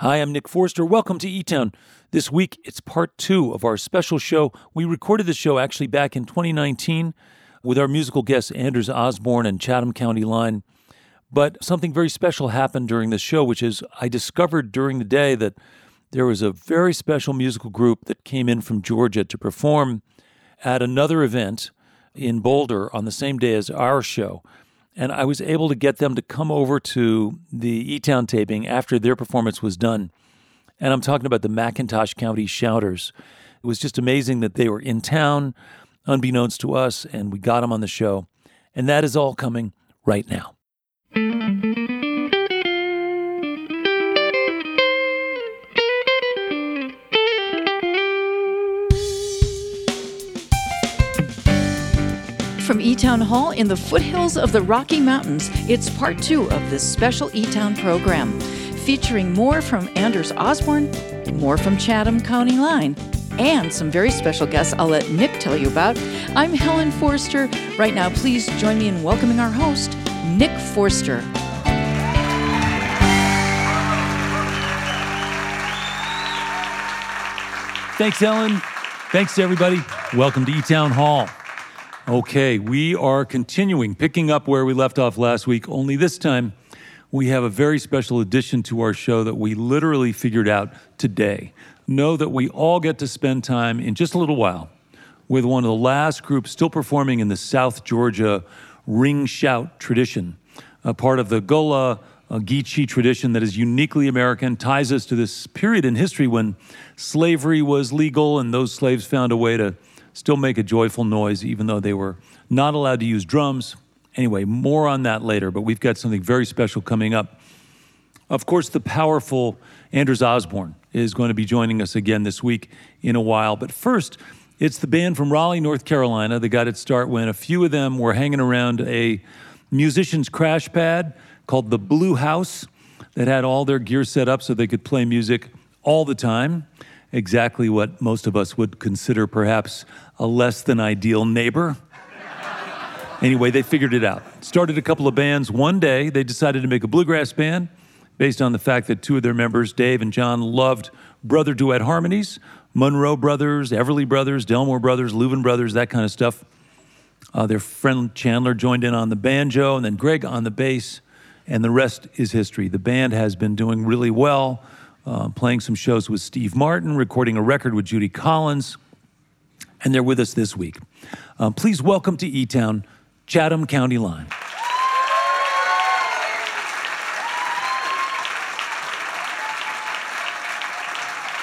Hi, I'm Nick Forster. Welcome to E Town. This week, it's part two of our special show. We recorded the show actually back in 2019 with our musical guests Anders Osborne and Chatham County Line. But something very special happened during the show, which is I discovered during the day that there was a very special musical group that came in from Georgia to perform at another event in Boulder on the same day as our show. And I was able to get them to come over to the E Town taping after their performance was done. And I'm talking about the McIntosh County Shouters. It was just amazing that they were in town, unbeknownst to us, and we got them on the show. And that is all coming right now. From E Town Hall in the foothills of the Rocky Mountains, it's part two of this special E Town program, featuring more from Anders Osborne, more from Chatham County Line, and some very special guests I'll let Nick tell you about. I'm Helen Forster. Right now, please join me in welcoming our host, Nick Forster. Thanks, Helen. Thanks to everybody. Welcome to E Town Hall. Okay, we are continuing, picking up where we left off last week, only this time we have a very special addition to our show that we literally figured out today. Know that we all get to spend time in just a little while with one of the last groups still performing in the South Georgia ring shout tradition, a part of the Gullah uh, a Geechee tradition that is uniquely American, ties us to this period in history when slavery was legal and those slaves found a way to still make a joyful noise, even though they were not allowed to use drums. Anyway, more on that later, but we've got something very special coming up. Of course, the powerful Anders Osborne is going to be joining us again this week in a while. But first, it's the band from Raleigh, North Carolina that got its start when a few of them were hanging around a musician's crash pad called the Blue House that had all their gear set up so they could play music all the time. Exactly what most of us would consider perhaps a less than ideal neighbor. anyway, they figured it out. Started a couple of bands. One day, they decided to make a bluegrass band based on the fact that two of their members, Dave and John, loved brother duet harmonies Monroe Brothers, Everly Brothers, Delmore Brothers, Louvin Brothers, that kind of stuff. Uh, their friend Chandler joined in on the banjo, and then Greg on the bass and the rest is history. The band has been doing really well, uh, playing some shows with Steve Martin, recording a record with Judy Collins, and they're with us this week. Um, please welcome to E Town, Chatham County Line.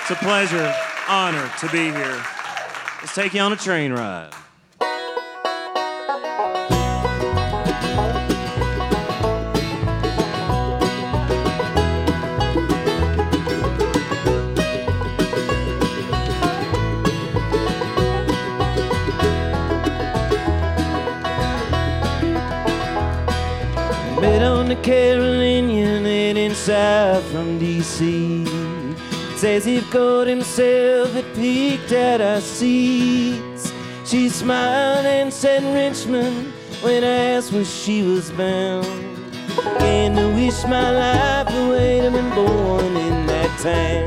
It's a pleasure, honor to be here. Let's take you on a train ride. The Carolinian heading south from D.C. Says he caught himself at peaked at our seats. She smiled and said Richmond when I asked where she was bound. And to wish my life away to been born in that town.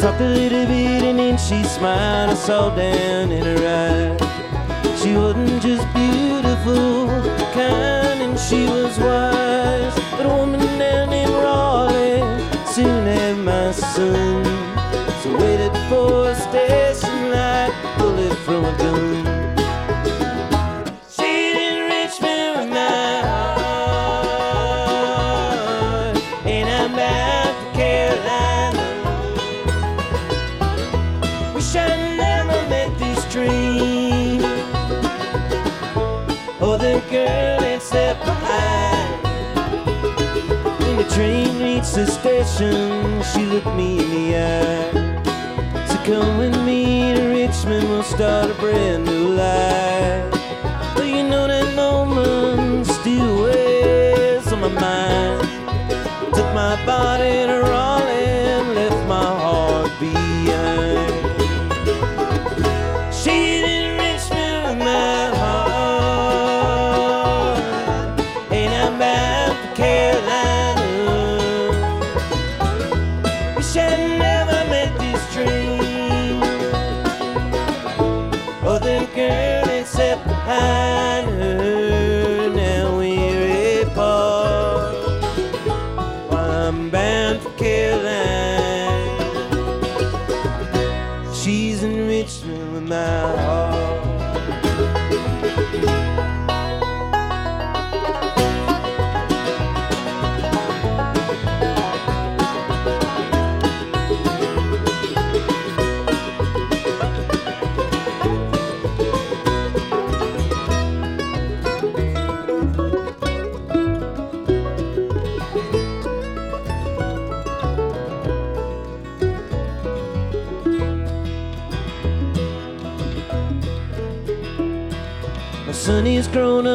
Talked a little bit and then she smiled. I saw down in her eyes. She wasn't just beautiful, she was wise. But a woman down in Raleigh soon had my son. So waited for a station light, bullet from a gun. Train reached the station, she looked me in the eye. So come with me to Richmond, we'll start a brand new life. But you know that moment still weighs on my mind. Took my body to Raleigh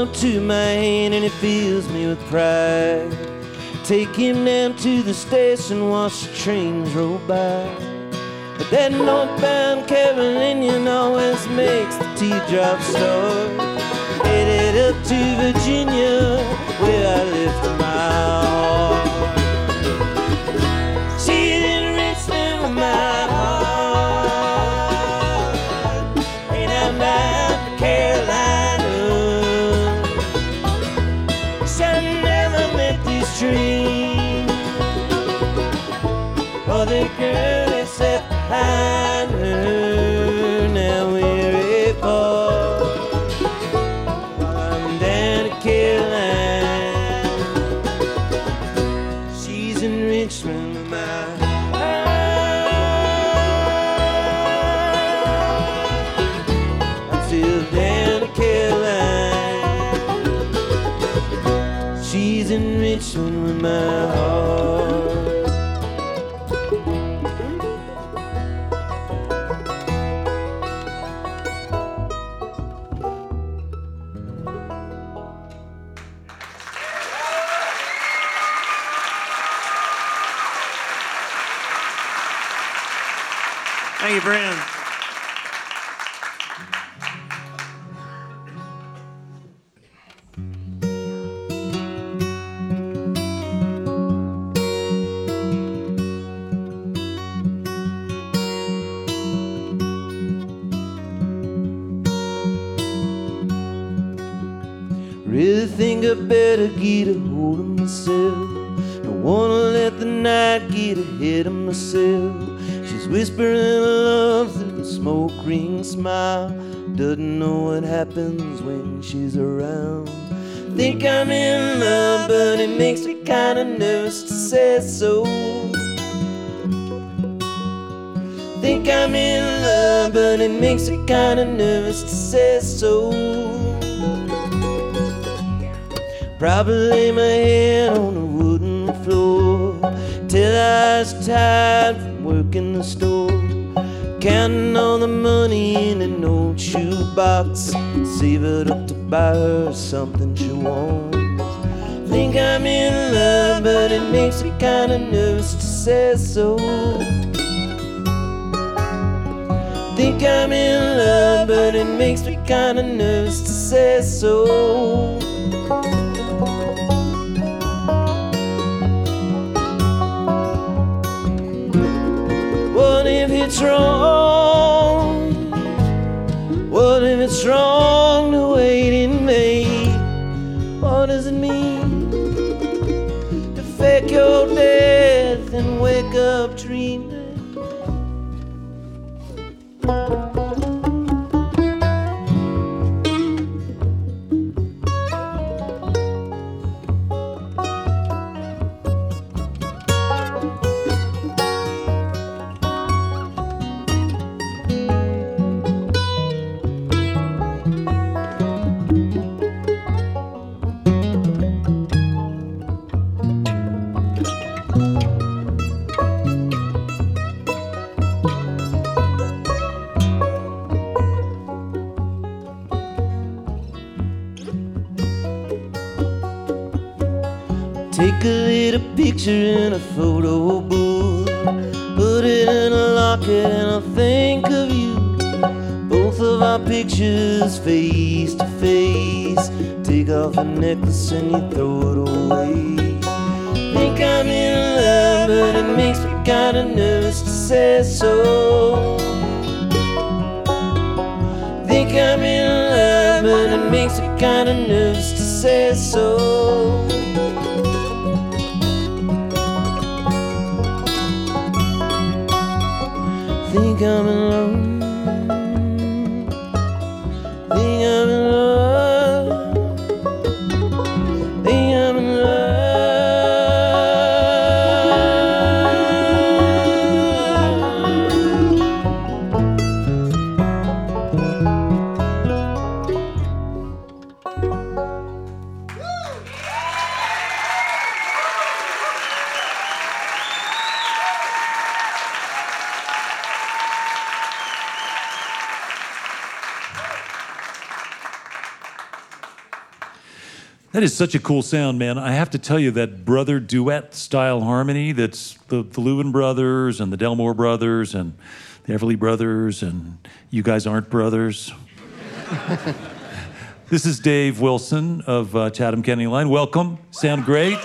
grown to my hand and it fills me with pride. Take him down to the station, watch the trains roll by. But that northbound Carolinian always makes the teardrops start. Headed up to Virginia, where I lift think I better get a hold of myself. Don't wanna let the night get ahead of myself. She's whispering love through the smoke ring smile. Doesn't know what happens when she's around. Think I'm in love, but it makes me kinda nervous to say so. Think I'm in love, but it makes me kinda nervous to say so. Probably lay my head on the wooden floor till I was tired from working the store. Counting all the money in an old shoebox, save it up to buy her something she wants. Think I'm in love, but it makes me kinda nervous to say so. Think I'm in love, but it makes me kinda nervous to say so. If such a cool sound, man. I have to tell you that brother duet style harmony that's the, the Louvin brothers and the Delmore brothers and the Everly brothers and you guys aren't brothers. this is Dave Wilson of uh, Chatham County Line. Welcome. Sound great?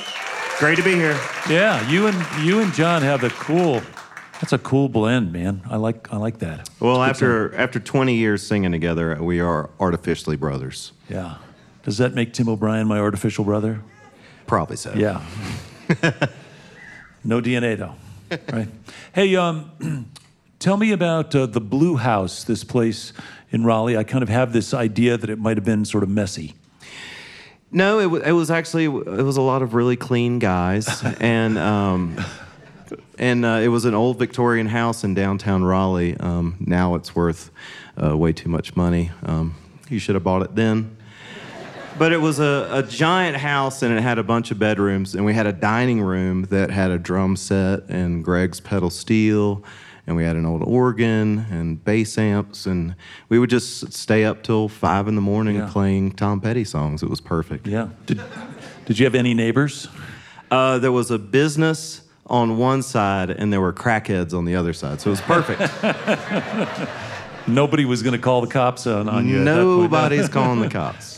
Great to be here. Yeah, you and you and John have a cool. That's a cool blend, man. I like I like that. Well, It's good after after 20 years singing together, we are artificially brothers. yeah. Does that make Tim O'Brien my artificial brother? Probably so. Yeah. no DNA though, right? Hey, um, tell me about uh, the Blue House, this place in Raleigh. I kind of have this idea that it might have been sort of messy. No, it, it was actually it was a lot of really clean guys, and um, and uh, it was an old Victorian house in downtown Raleigh. Um, now it's worth uh, way too much money. Um, you should have bought it then. But it was a, a giant house and it had a bunch of bedrooms, and we had a dining room that had a drum set and Greg's pedal steel, and we had an old organ and bass amps, and we would just stay up till five in the morning Yeah. playing Tom Petty songs. It was perfect. Yeah. Did Did you have any neighbors? Uh, there was a business on one side, and there were crackheads on the other side, so it was perfect. Nobody was going to call the cops on, on you. at that point. Nobody's calling the cops.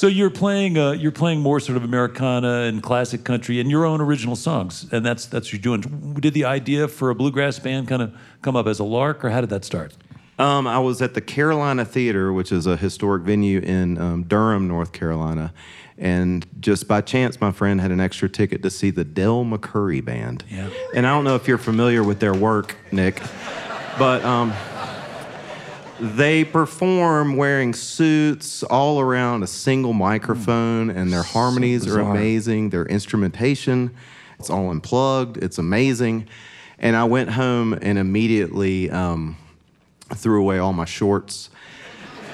So you're playing uh, you're playing more sort of Americana and classic country and your own original songs, and that's that's what you're doing. Did the idea for a bluegrass band kind of come up as a lark, or how did that start? Um, I was at the Carolina Theater, which is a historic venue in um, Durham, North Carolina. And just by chance, my friend had an extra ticket to see the Del McCoury Band. Yeah. And I don't know if you're familiar with their work, Nick, but um, they perform wearing suits all around a single microphone, and their harmonies are amazing. Their instrumentation, it's all unplugged. It's amazing. And I went home and immediately um, threw away all my shorts.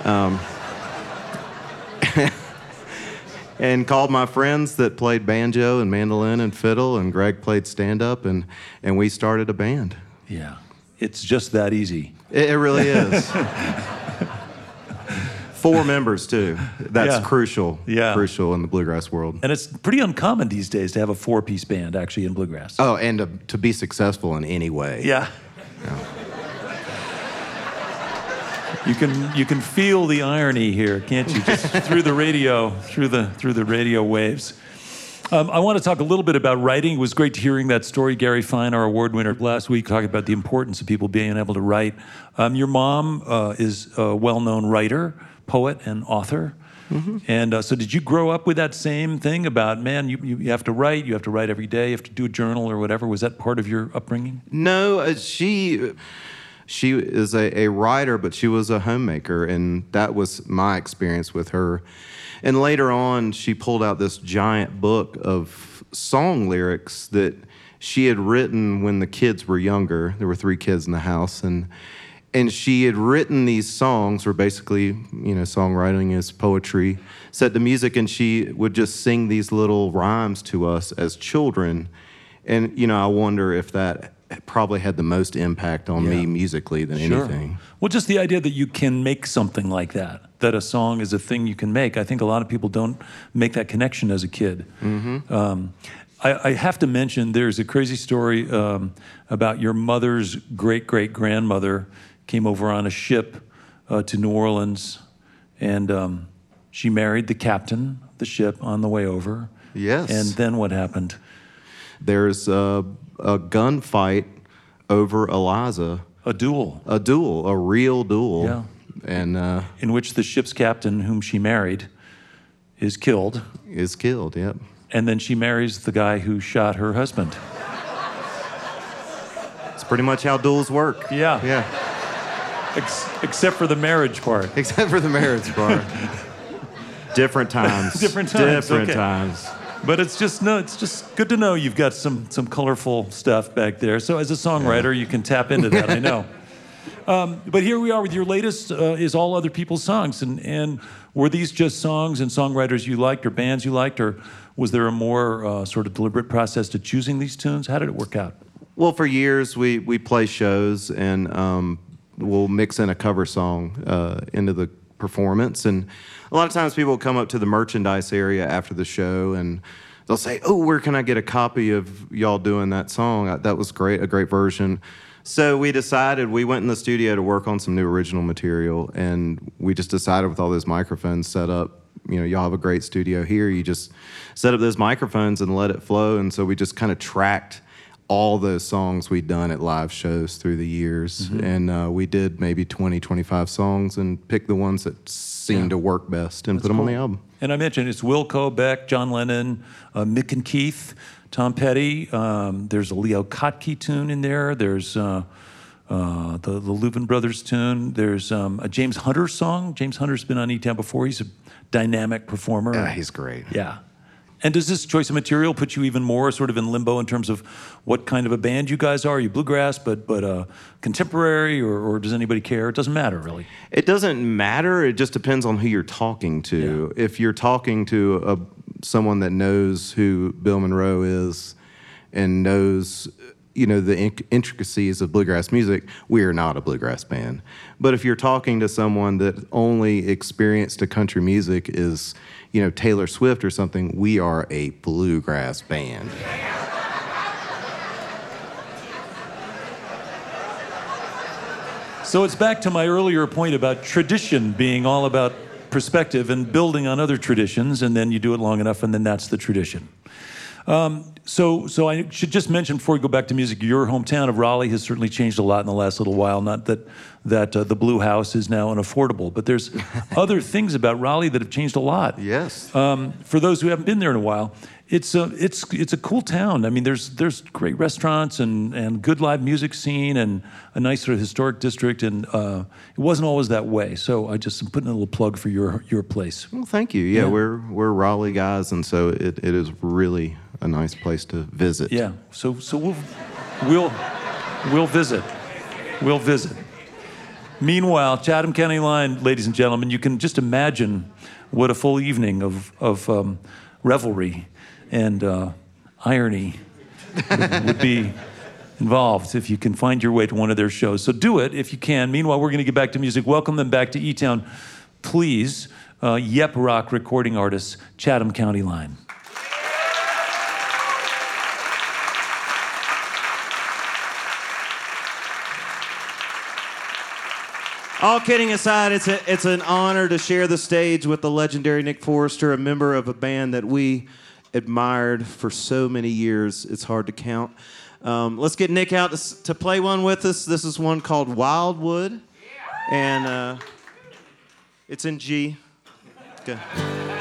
Um, and called my friends that played banjo and mandolin and fiddle, and Greg played stand up, and, and we started a band. Yeah, it's just that easy. It, it really is. Four members, too. That's Yeah. crucial. Yeah. Crucial in the bluegrass world. And it's pretty uncommon these days to have a four piece band actually in bluegrass. Oh, and to, to be successful in any way. yeah. You can you can feel the irony here, can't you? Just through the radio, through the through the radio waves. Um, I want to talk a little bit about writing. It was great to hearing that story, Gary Fine, our award winner last week, talking about the importance of people being able to write. Um, your mom uh, is a well-known writer, poet, and author. And uh, so, did you grow up with that same thing about, man, you, you, you have to write, you have to write every day, you have to do a journal or whatever? Was that part of your upbringing? No, uh, she she is a, a writer, but she was a homemaker, and that was my experience with her. And later on, she pulled out this giant book of song lyrics that she had written when the kids were younger. There were three kids in the house, and and she had written these songs, were basically, you know, songwriting is poetry, set to music, and she would just sing these little rhymes to us as children. And, you know, I wonder if that probably had the most impact on Yeah. me musically than anything. Well, just the idea that you can make something like that, that a song is a thing you can make. I think a lot of people don't make that connection as a kid. Um, I, I have to mention there's a crazy story um, about your mother's great great grandmother came over on a ship uh, to New Orleans, and um, she married the captain of the ship on the way over. Yes. And then what happened? there's a, a gunfight over Eliza, A duel a duel, a real duel. Yeah. And uh, in which the ship's captain, whom she married, is killed, is killed. Yep. and then she marries the guy who shot her husband. It's pretty much how duels work. Yeah. Yeah. Ex- except for the marriage part. Except for the marriage part. Different times. Different times, Different okay. times. But it's just no, it's just good to know you've got some some colorful stuff back there. So as a songwriter, you can tap into that. I know. Um, but here we are with your latest uh, is all other people's songs, and and were these just songs and songwriters you liked, or bands you liked, or was there a more uh, sort of deliberate process to choosing these tunes? How did it work out? Well, for years we we play shows and um, we'll mix in a cover song uh, into the performance, and a lot of times people come up to the merchandise area after the show and they'll say, "Oh, where can I get a copy of y'all doing that song? Uh, That was great, a great version." So we decided we went in the studio to work on some new original material, and we just decided with all those microphones set up, you know, y'all have a great studio here. You just set up those microphones and let it flow, and so we just kind of tracked all those songs we'd done at live shows through the years. And uh, we did maybe 20, 25 songs and picked the ones that seemed to work best and put them on the album. And I mentioned it's Wilco, Beck, John Lennon, uh, Mick and Keith, Tom Petty. Um, there's a Leo Kottke tune in there. There's uh, uh, the, the Louvin Brothers tune. There's um, a James Hunter song. James Hunter's been on E-Town before. He's a dynamic performer. Yeah, he's great. Yeah. And does this choice of material put you even more sort of in limbo in terms of what kind of a band you guys are? Are you bluegrass, but but uh, contemporary, or, or does anybody care? It doesn't matter really. It doesn't matter. It just depends on who you're talking to. If you're talking to a, someone that knows who Bill Monroe is and knows, you know, the intricacies of bluegrass music, we are not a bluegrass band. But if you're talking to someone that only experienced to country music is, you know, Taylor Swift or something, we are a bluegrass band. So it's back to my earlier point about tradition being all about perspective and building on other traditions, and then you do it long enough, and then that's the tradition. Um, so, so I should just mention before we go back to music, your hometown of Raleigh has certainly changed a lot in the last little while. Not that that uh, the Blue House is now unaffordable, but there's other things about Raleigh that have changed a lot. Yes. Um, for those who haven't been there in a while, it's a it's it's a cool town. I mean, there's there's great restaurants and and good live music scene and a nice sort of historic district, and uh, it wasn't always that way. So I just am putting a little plug for your your place. Well, thank you. Yeah, Yeah. we're we're Raleigh guys, and so it, it is really a nice place to visit. Yeah. So so we'll we'll we'll visit. We'll visit. Meanwhile, Chatham County Line, ladies and gentlemen, you can just imagine what a full evening of of um, revelry and uh, irony would, be involved if you can find your way to one of their shows. So do it if you can. Meanwhile, we're going to get back to music. Welcome them back to E Town, please. Uh, Yep Rock recording artists, Chatham County Line. All kidding aside, it's, a, it's an honor to share the stage with the legendary Nick Forster, a member of a band that we admired for so many years, it's hard to count. Um, let's get Nick out to, to play one with us. This is one called Wildwood, and uh, it's in G. Okay.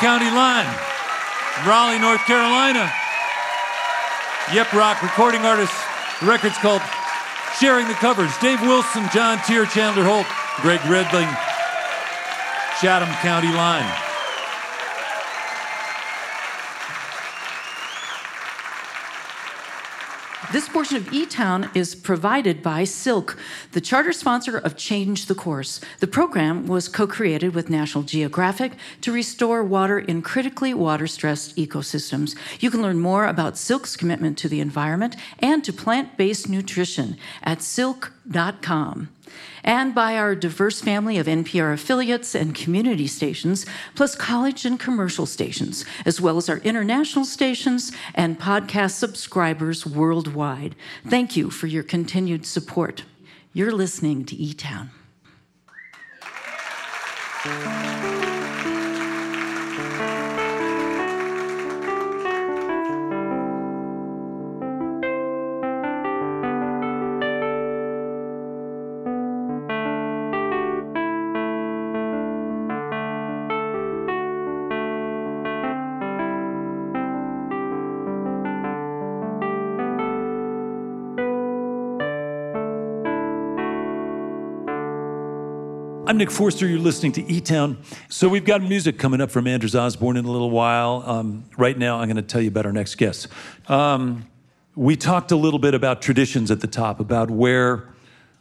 County Line, Raleigh, North Carolina. Yep Rock recording artists. The record's called Sharing the Covers. Dave Wilson, John Teer, Chandler Holt, Greg Readling, Chatham County Line. This portion of E Town is provided by Silk, the charter sponsor of Change the Course. The program was co created with National Geographic to restore water in critically water stressed ecosystems. You can learn more about Silk's commitment to the environment and to plant based nutrition at silk.com and by our diverse family of NPR affiliates and community stations, plus college and commercial stations, as well as our international stations and podcast subscribers worldwide. Thank you for your continued support. You're listening to E Town. Nick Forster. You're listening to E Town. So we've got music coming up from Anders Osborne in a little while. Um, right now, I'm going to tell you about our next guest. Um, we talked a little bit about traditions at the top, about where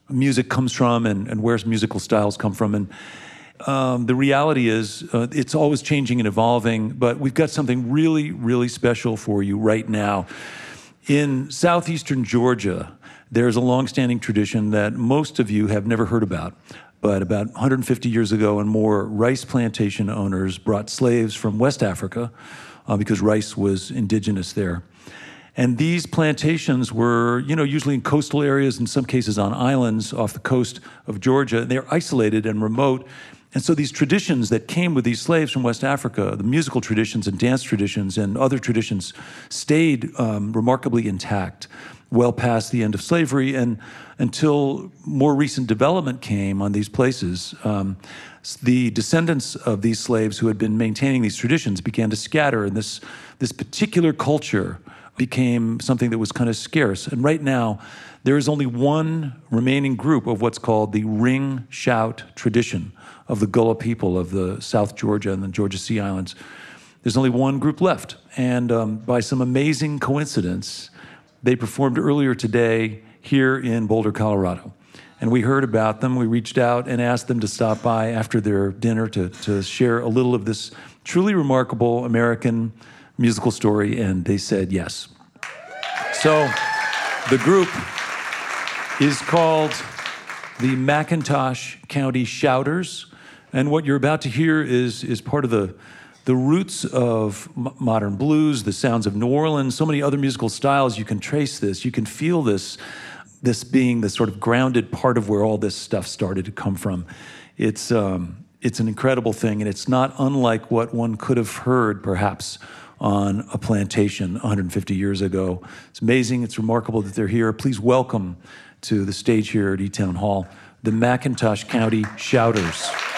music comes from and, and where musical styles come from. And um, the reality is uh, it's always changing and evolving, but we've got something really, really special for you right now. In southeastern Georgia, there's a longstanding tradition that most of you have never heard about. But about 150 years ago and more, rice plantation owners brought slaves from West Africa uh, because rice was indigenous there. And these plantations were, you know, usually in coastal areas, in some cases on islands off the coast of Georgia. They're isolated and remote. And so these traditions that came with these slaves from West Africa, the musical traditions and dance traditions and other traditions, stayed um, remarkably intact well past the end of slavery and until more recent development came on these places. Um, the descendants of these slaves who had been maintaining these traditions began to scatter, and this, this particular culture became something that was kind of scarce. And right now, there is only one remaining group of what's called the ring shout tradition of the Gullah people of the South Georgia and the Georgia Sea Islands. There's only one group left. And um, by some amazing coincidence, they performed earlier today here in Boulder, Colorado. And we heard about them. We reached out and asked them to stop by after their dinner to, to share a little of this truly remarkable American musical story, and they said yes. So the group is called the McIntosh County Shouters. And what you're about to hear is, is part of the, the roots of modern blues, the sounds of New Orleans, so many other musical styles. You can trace this, you can feel this, this being the sort of grounded part of where all this stuff started to come from. It's, um, it's an incredible thing, and it's not unlike what one could have heard, perhaps, on a plantation 150 years ago. It's amazing, it's remarkable that they're here. Please welcome to the stage here at E Town Hall the McIntosh County Shouters.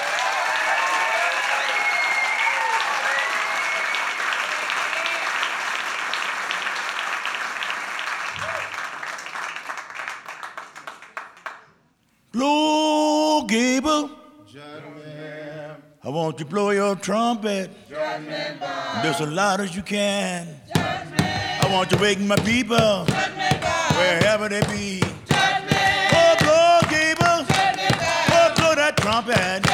Blow, Gable. I want you to blow your trumpet. Just as loud as you can. I want you to wake my people wherever they be. Oh, blow, Gable. Oh, blow that trumpet.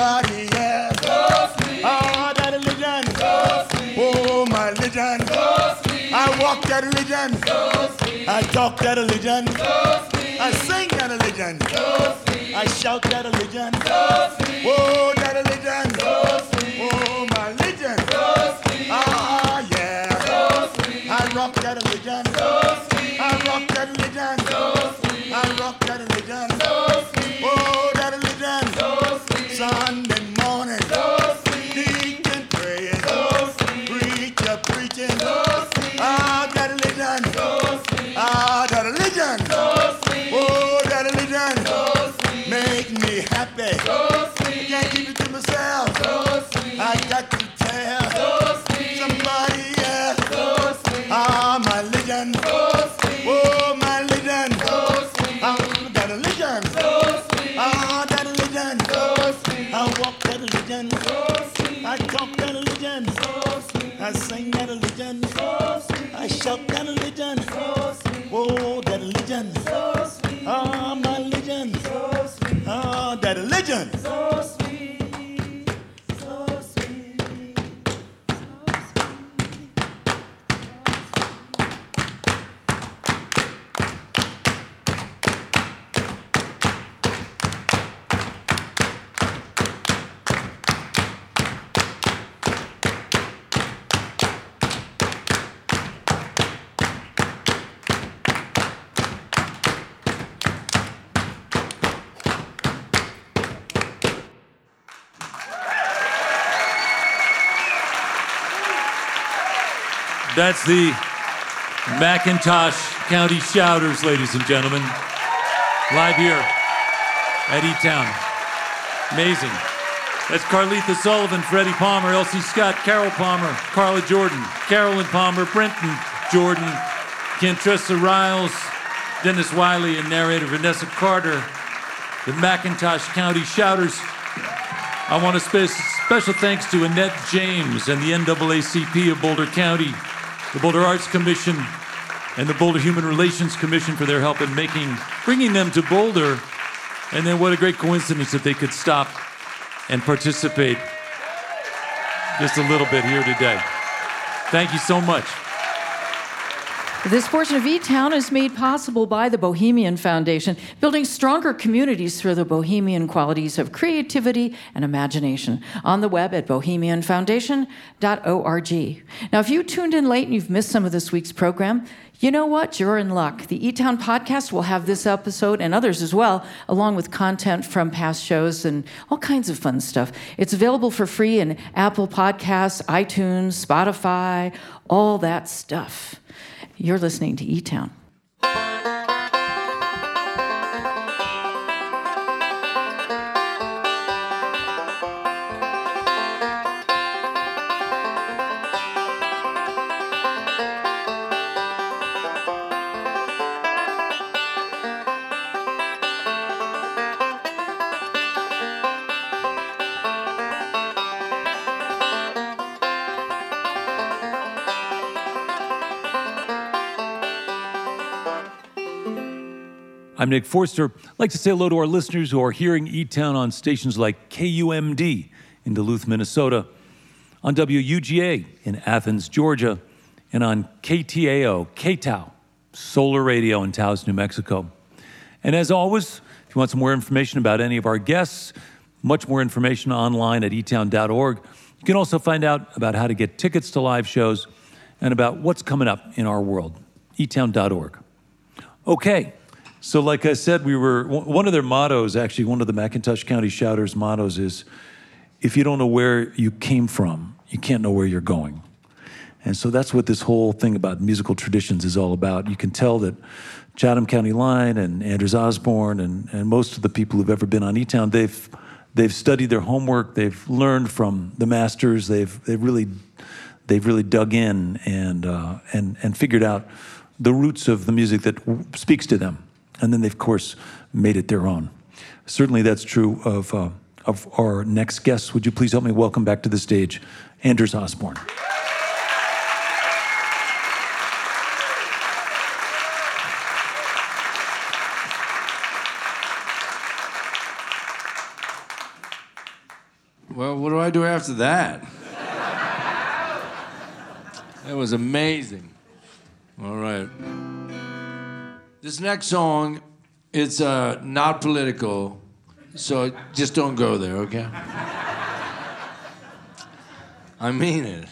Somebody else. So sweet. Ah, that religion. So sweet. Oh, my religion. So sweet. I walk that religion. So sweet. I talk that religion. So sweet. I sing that religion. So sweet. I shout that religion. So sweet. Oh, that religion. So sweet. Oh, my religion. So sweet. Ah, yeah. So sweet. I rock that religion. So sweet. I rock that religion. So sweet. I rock that religion. So sweet. Oh, That's the McIntosh County Shouters, ladies and gentlemen. Live here at E Town. Amazing. That's Carletha Sullivan, Freddie Palmer, Elsie Scott, Carol Palmer, Carla Jordan, Carolyn Palmer, Brenton Jordan, Kentressa Riles, Dennis Wiley, and narrator Vanessa Carter. The McIntosh County Shouters. I want to spe- special thanks to Annette James and the NAACP of Boulder County, the Boulder Arts Commission, and the Boulder Human Relations Commission for their help in making, bringing them to Boulder. And then what a great coincidence that they could stop and participate just a little bit here today. Thank you so much. This portion of E Town is made possible by the Bohemian Foundation, building stronger communities through the bohemian qualities of creativity and imagination. On the web at bohemianfoundation.org. Now, if you tuned in late and you've missed some of this week's program, you know what? You're in luck. The E Town podcast will have this episode and others as well, along with content from past shows and all kinds of fun stuff. It's available for free in Apple Podcasts, iTunes, Spotify, all that stuff. You're listening to E Town. I'm Nick Forster. I'd like to say hello to our listeners who are hearing E Town on stations like KUMD in Duluth, Minnesota, on WUGA in Athens, Georgia, and on KTAO, KTOW, Solar Radio in Taos, New Mexico. And as always, if you want some more information about any of our guests, much more information online at etown.org. You can also find out about how to get tickets to live shows and about what's coming up in our world. etown.org. Okay, so like I said, we were one of their mottos, actually, one of the McIntosh County Shouters mottos is if you don't know where you came from, you can't know where you're going. And so that's what this whole thing about musical traditions is all about. You can tell that Chatham County Line and Anders Osborne and, and most of the people who've ever been on E Town, they've they've studied their homework, they've learned from the masters, they've they've really they've really dug in and uh, and and figured out the roots of the music that speaks to them, and then they've of course made it their own. Certainly, that's true of uh, of our next guest. Would you please help me welcome back to the stage, Anders Osborne. Well, what do I do after that? that was amazing. All right. This next song, it's uh, not political, so just don't go there, okay? I mean it.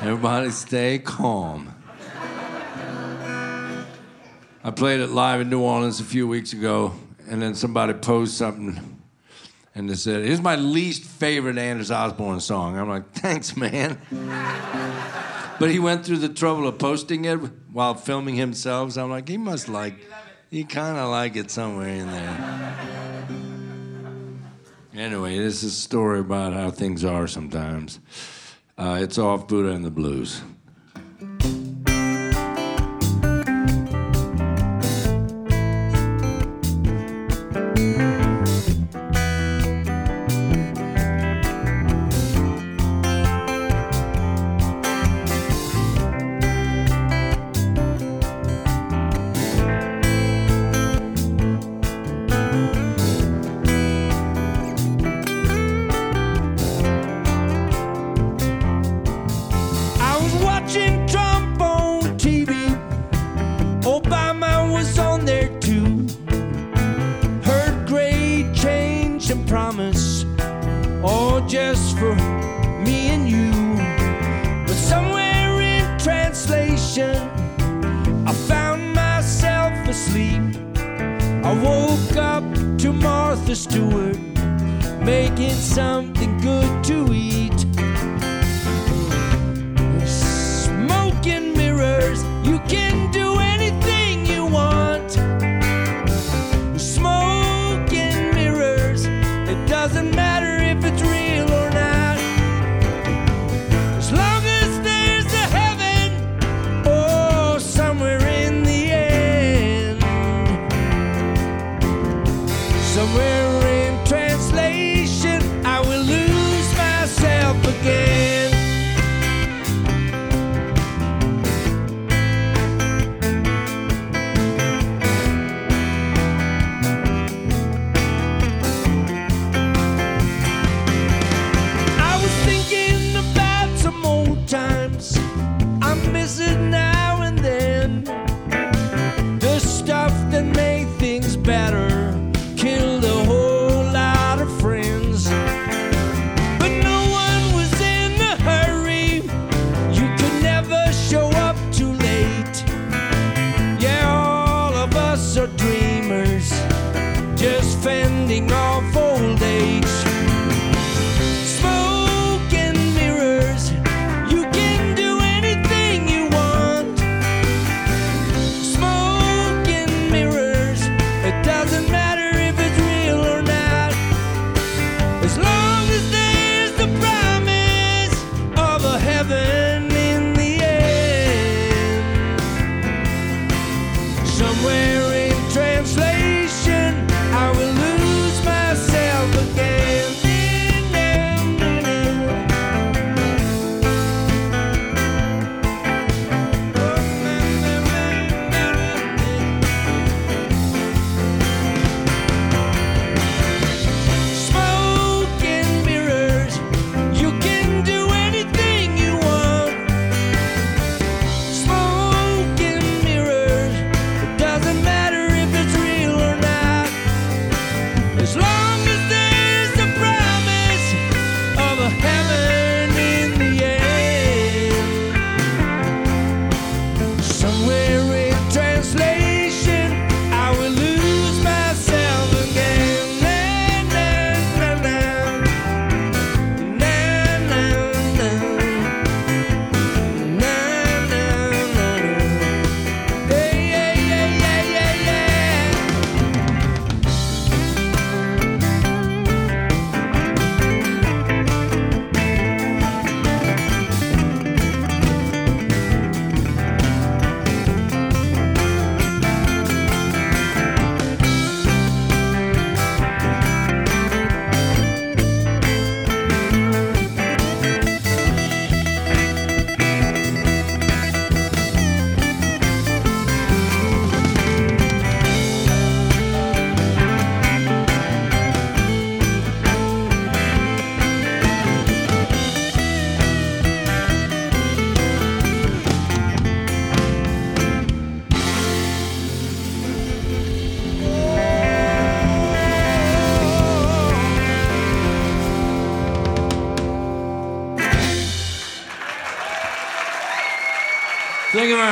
Everybody stay calm. I played it live in New Orleans a few weeks ago, and then somebody posted something and they said, "Here's my least favorite Anders Osborne song." I'm like, "Thanks, man." But he went through the trouble of posting it while filming himself. So I'm like, he must like, he kind of like it somewhere in there. Anyway, this is a story about how things are sometimes. Uh, it's off Buddha and the Blues.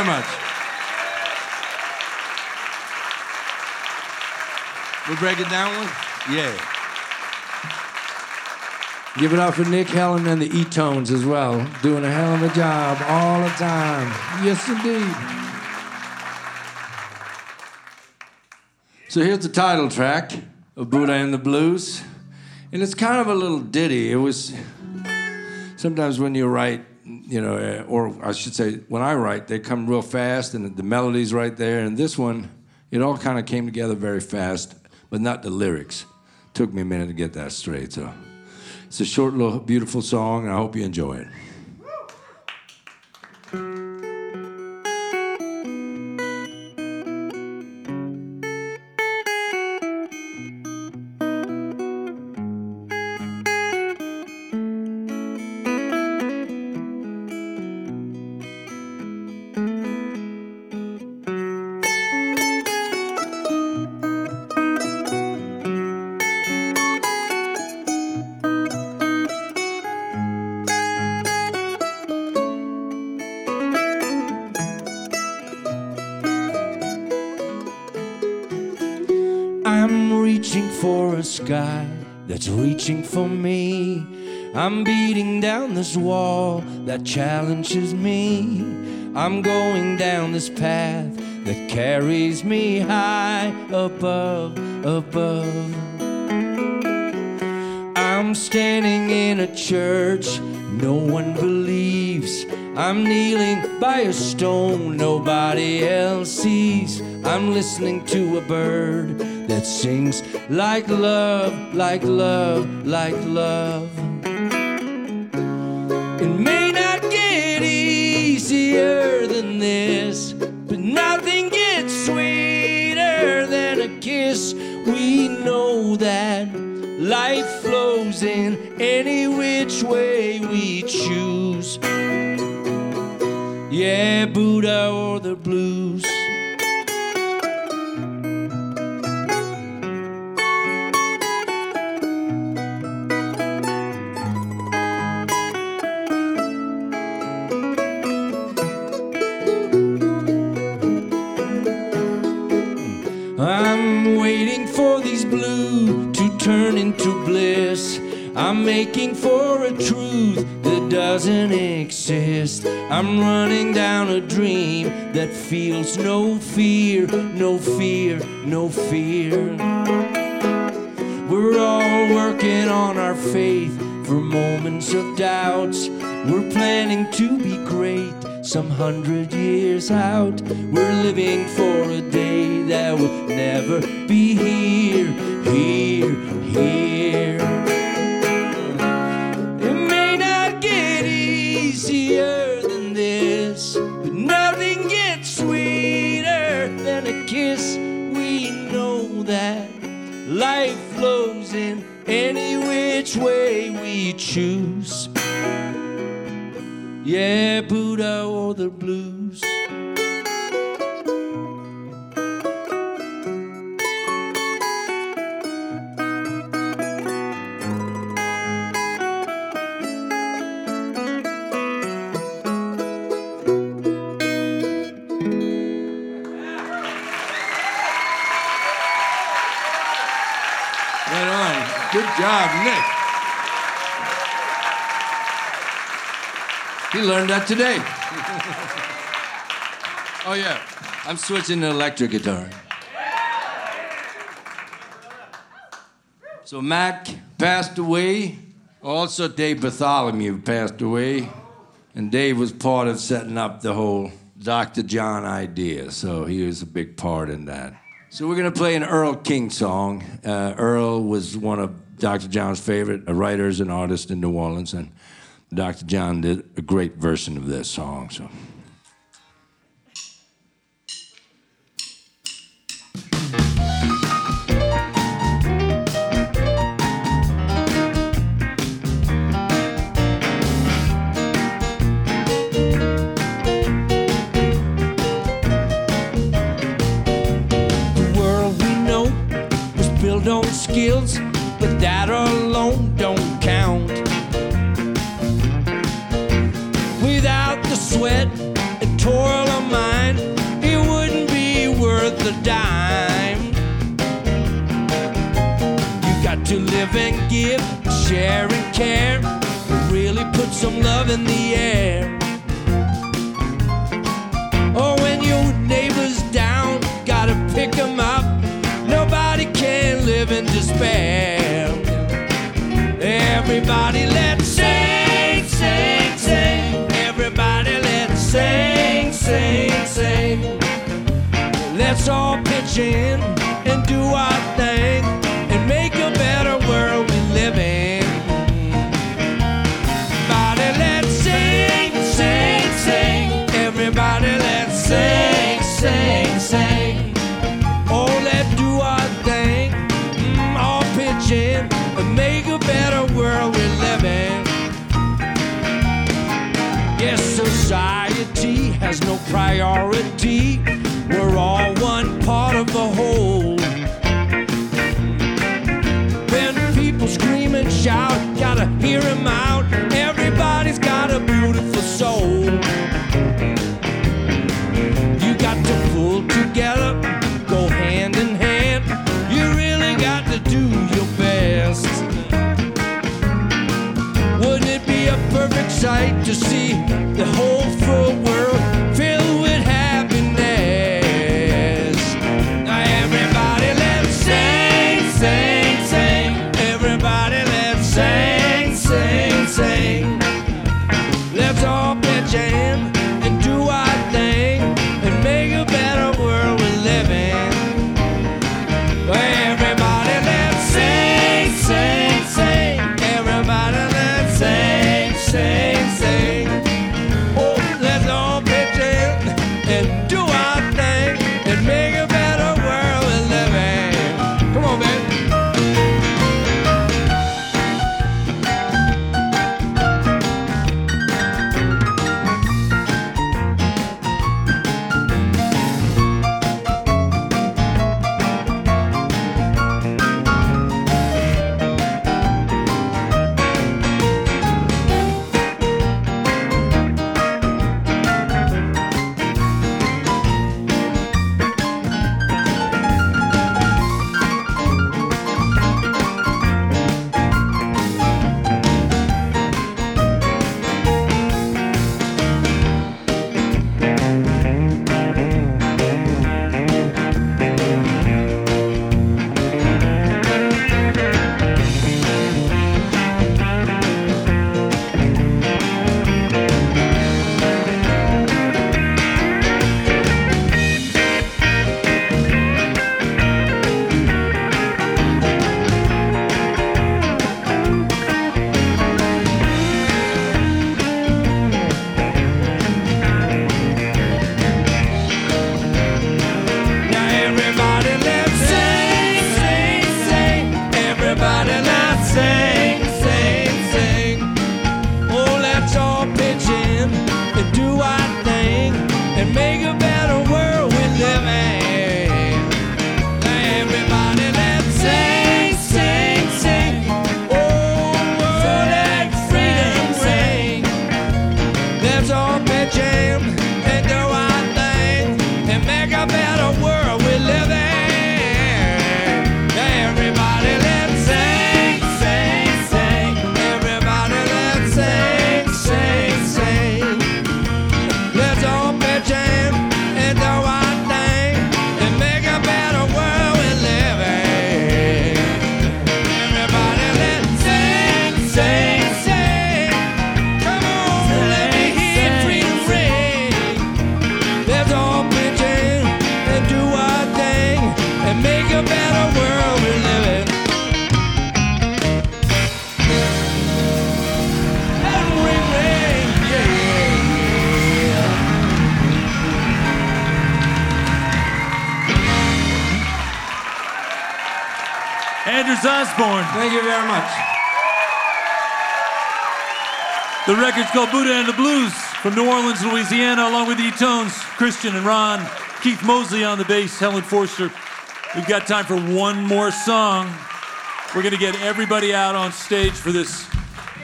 Very much. We break it down one? Yeah. Give it up for Nick Helen and the E-Tones as well. Doing a hell of a job all the time. Yes, indeed. So here's the title track of Buddha and the Blues. And it's kind of a little ditty. It was sometimes when you write, you know, uh, or I should say, when I write, they come real fast and the melody's right there. And this one, it all kind of came together very fast, but not the lyrics. Took me a minute to get that straight. So it's a short, little, beautiful song, and I hope you enjoy it. Sky that's reaching for me. I'm beating down this wall that challenges me. I'm going down this path that carries me high above, above. I'm standing in a church no one believes. I'm kneeling by a stone nobody else sees. I'm listening to a bird that sings like love, like love, like love. It may not get easier than this, but nothing gets sweeter than a kiss. We know that life flows in into bliss. I'm making for a truth that doesn't exist. I'm running down a dream that feels no fear, no fear, no fear. We're all working on our faith for moments of doubts. We're planning to be great some hundred years out. We're living for a day that will never be here, here, here. It may not get easier than this, but nothing gets sweeter than a kiss. We know that life flows in any which way we choose. Yeah, Buddha or the blues. Good job, Nick. He learned that today. oh, yeah. I'm switching to electric guitar. So, Mac passed away. Also, Dave Bartholomew passed away. And Dave was part of setting up the whole Dr. John idea. So, he was a big part in that. So we're gonna play an Earl King song. Uh, Earl was one of Dr. John's favorite writers and artists in New Orleans, and Dr. John did a great version of this song. So. share and care. Really put some love in the air. Or when your neighbor's down, gotta pick them up. Nobody can live in despair. Everybody, let's sing, sing, sing. Everybody, let's sing, sing, sing. Let's all pitch in. called Buddha and the Blues from New Orleans, Louisiana, along with the Tones, Christian and Ron, Keith Mosley on the bass, Helen Forster. We've got time for one more song. We're going to get everybody out on stage for this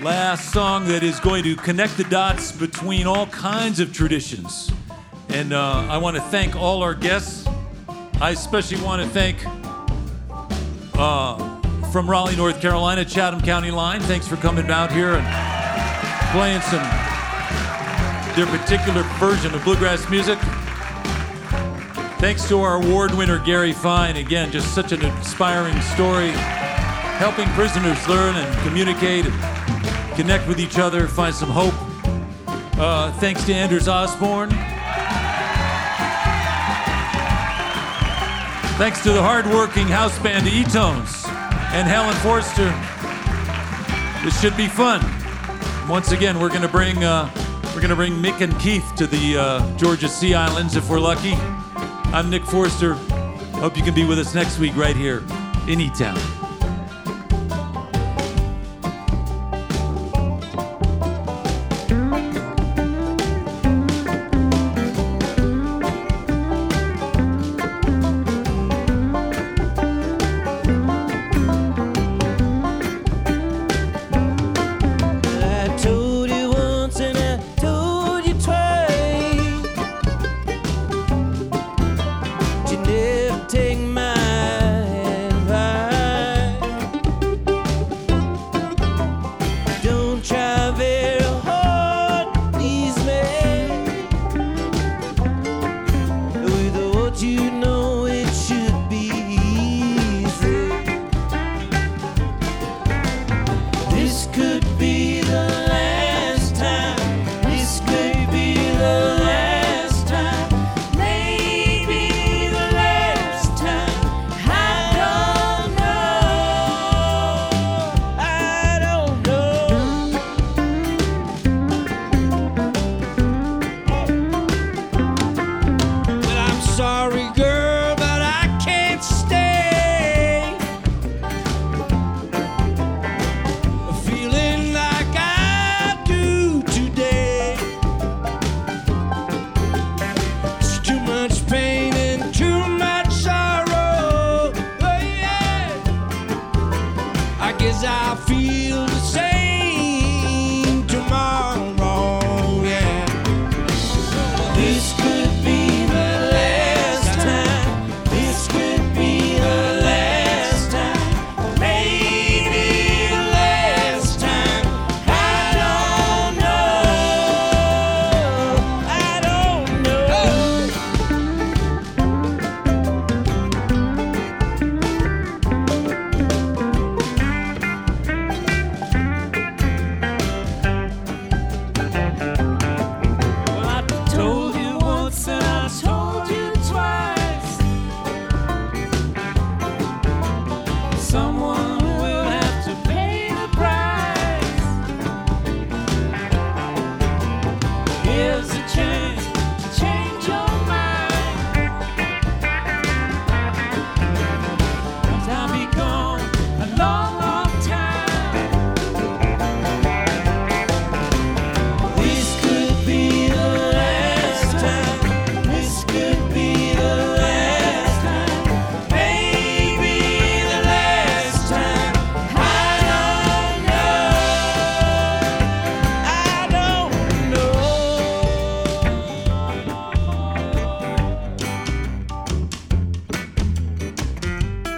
last song that is going to connect the dots between all kinds of traditions. And uh, I want to thank all our guests. I especially want to thank uh, from Raleigh, North Carolina, Chatham County Line. Thanks for coming out here. And- playing some their particular version of bluegrass music. Thanks to our award winner Gary Fine. Again, just such an inspiring story, helping prisoners learn and communicate and connect with each other, find some hope. Uh, thanks to Anders Osborne. Thanks to the hardworking house band, E-Tones, and Helen Forster. This should be fun. Once again, we're gonna bring uh, we're gonna bring Mick and Keith to the uh, Georgia Sea Islands if we're lucky. I'm Nick Forster. Hope you can be with us next week right here in E-Town. I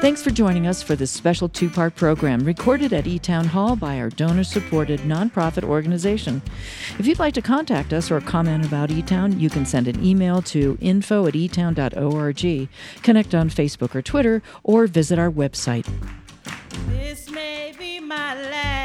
Thanks for joining us for this special two part program recorded at E Town Hall by our donor supported nonprofit organization. If you'd like to contact us or comment about E Town, you can send an email to info at etown.org, connect on Facebook or Twitter, or visit our website. This may be my last.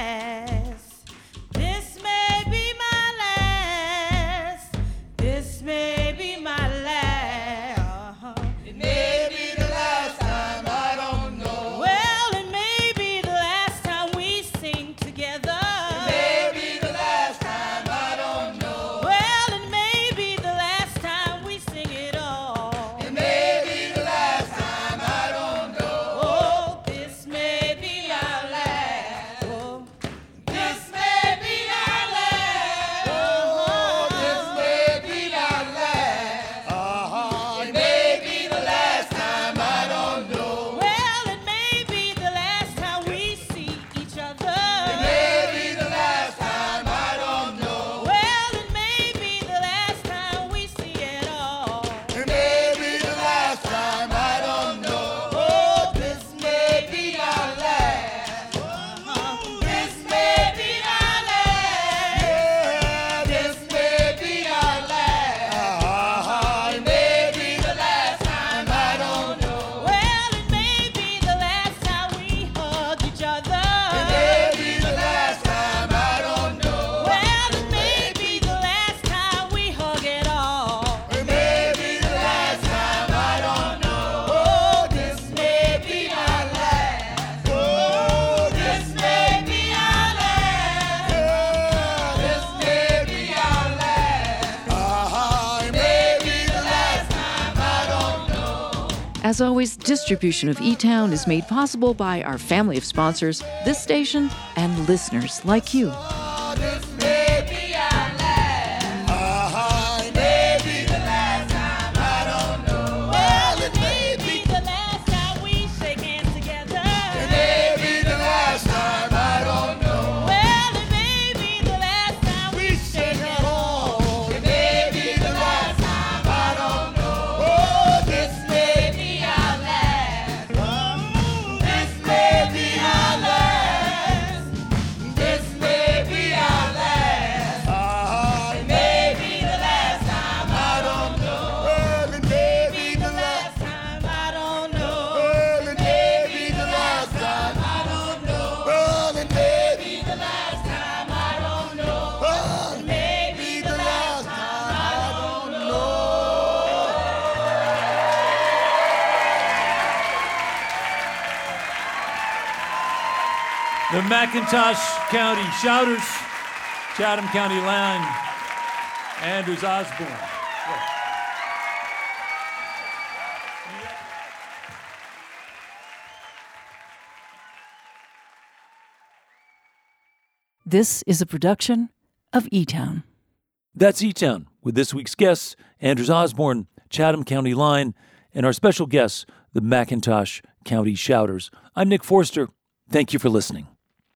As always, distribution of E Town is made possible by our family of sponsors, this station, and listeners like you. McIntosh County Shouters, Chatham County Line, Anders Osborne. This is a production of E Town. That's E Town with this week's guests, Anders Osborne, Chatham County Line, and our special guests, the McIntosh County Shouters. I'm Nick Forster. Thank you for listening.